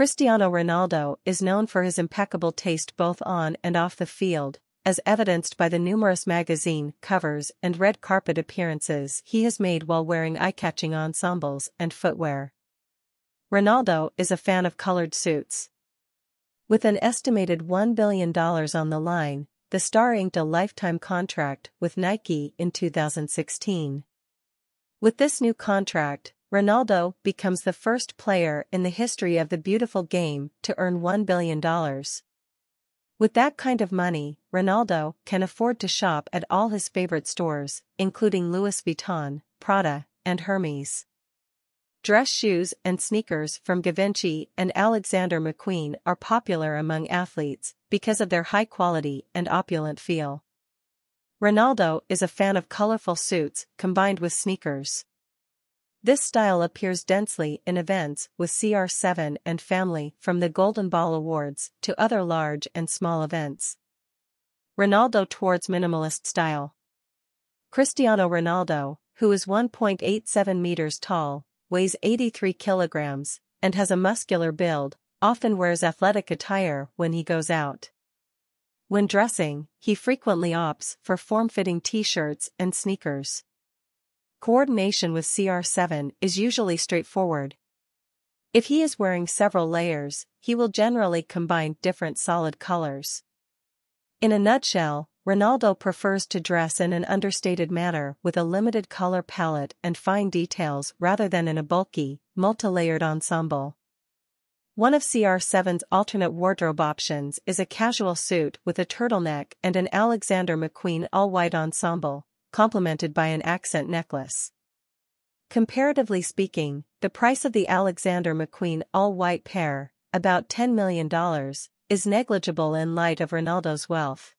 Cristiano Ronaldo is known for his impeccable taste both on and off the field, as evidenced by the numerous magazine covers and red carpet appearances he has made while wearing eye-catching ensembles and footwear. Ronaldo is a fan of colored suits. With an estimated $1 billion on the line, the star inked a lifetime contract with Nike in 2016. With this new contract, Ronaldo becomes the first player in the history of the beautiful game to earn $1 billion. With that kind of money, Ronaldo can afford to shop at all his favorite stores, including Louis Vuitton, Prada, and Hermes. Dress shoes and sneakers from Givenchy and Alexander McQueen are popular among athletes because of their high quality and opulent feel. Ronaldo is a fan of colorful suits combined with sneakers. This style appears densely in events with CR7 and family from the Golden Ball Awards to other large and small events. Ronaldo towards minimalist style. Cristiano Ronaldo, who is 1.87 meters tall, weighs 83 kilograms, and has a muscular build, often wears athletic attire when he goes out. When dressing, he frequently opts for form-fitting t-shirts and sneakers. Coordination with CR7 is usually straightforward. If he is wearing several layers, he will generally combine different solid colors. In a nutshell, Ronaldo prefers to dress in an understated manner with a limited color palette and fine details rather than in a bulky, multi-layered ensemble. One of CR7's alternate wardrobe options is a casual suit with a turtleneck and an Alexander McQueen all-white ensemble, complemented by an accent necklace. Comparatively speaking, the price of the Alexander McQueen all-white pair, about $10 million, is negligible in light of Ronaldo's wealth.